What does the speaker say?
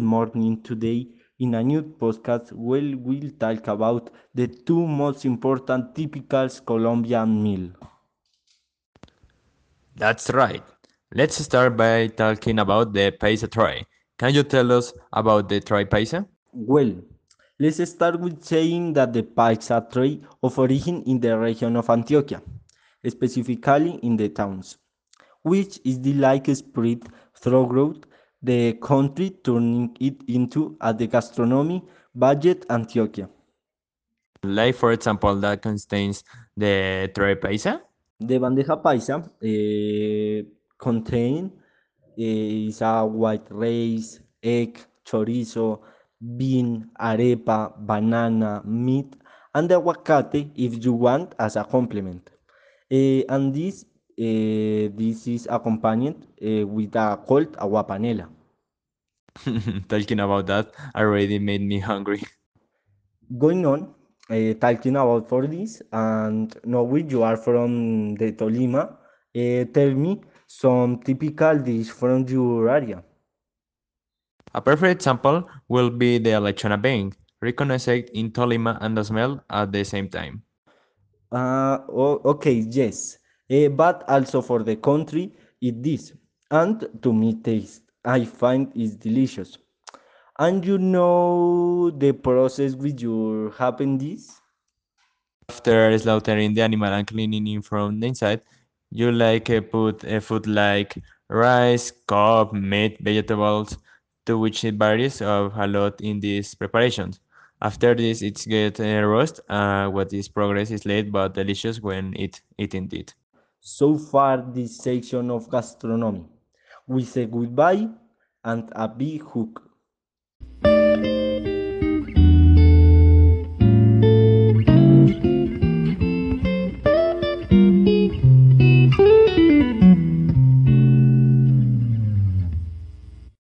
morning today in a new podcast where we'll talk about the two most important typical Colombian meal. That's right. Let's start by talking about the paisa tray. Can you tell us about the tray paisa? Well, let's start with saying that the paisa tray of origin in the region of Antioquia, specifically in the towns, which is the like spread throughout the country, turning it into a the gastronomy budget Antioquia. Like, for example, that contains the tray paisa? The bandeja paisa eh, contain eh, is a white rice, egg, chorizo, bean, arepa, banana, meat, and the aguacate if you want as a complement. Eh, and this this is accompanied eh, with a cold agua panela. Talking about that already made me hungry. Going on, eh, talking about for this, and knowing you are from the Tolima, eh, tell me some typical dish from your area. A perfect example will be the lechona bean, recognized in Tolima and the smell at the same time. Uh, o- okay, yes, Eh, but also for the country, it is, and to me taste, I find is delicious. And you know the process with your happen this? After slaughtering the animal and cleaning it from the inside, you like uh, put a food like rice, cob, meat, vegetables, to which it varies a lot in these preparations. After this, it's get uh, roast. Uh, what is progress is late but delicious when it eaten it. So far, this section of gastronomy. We say goodbye and a big hook.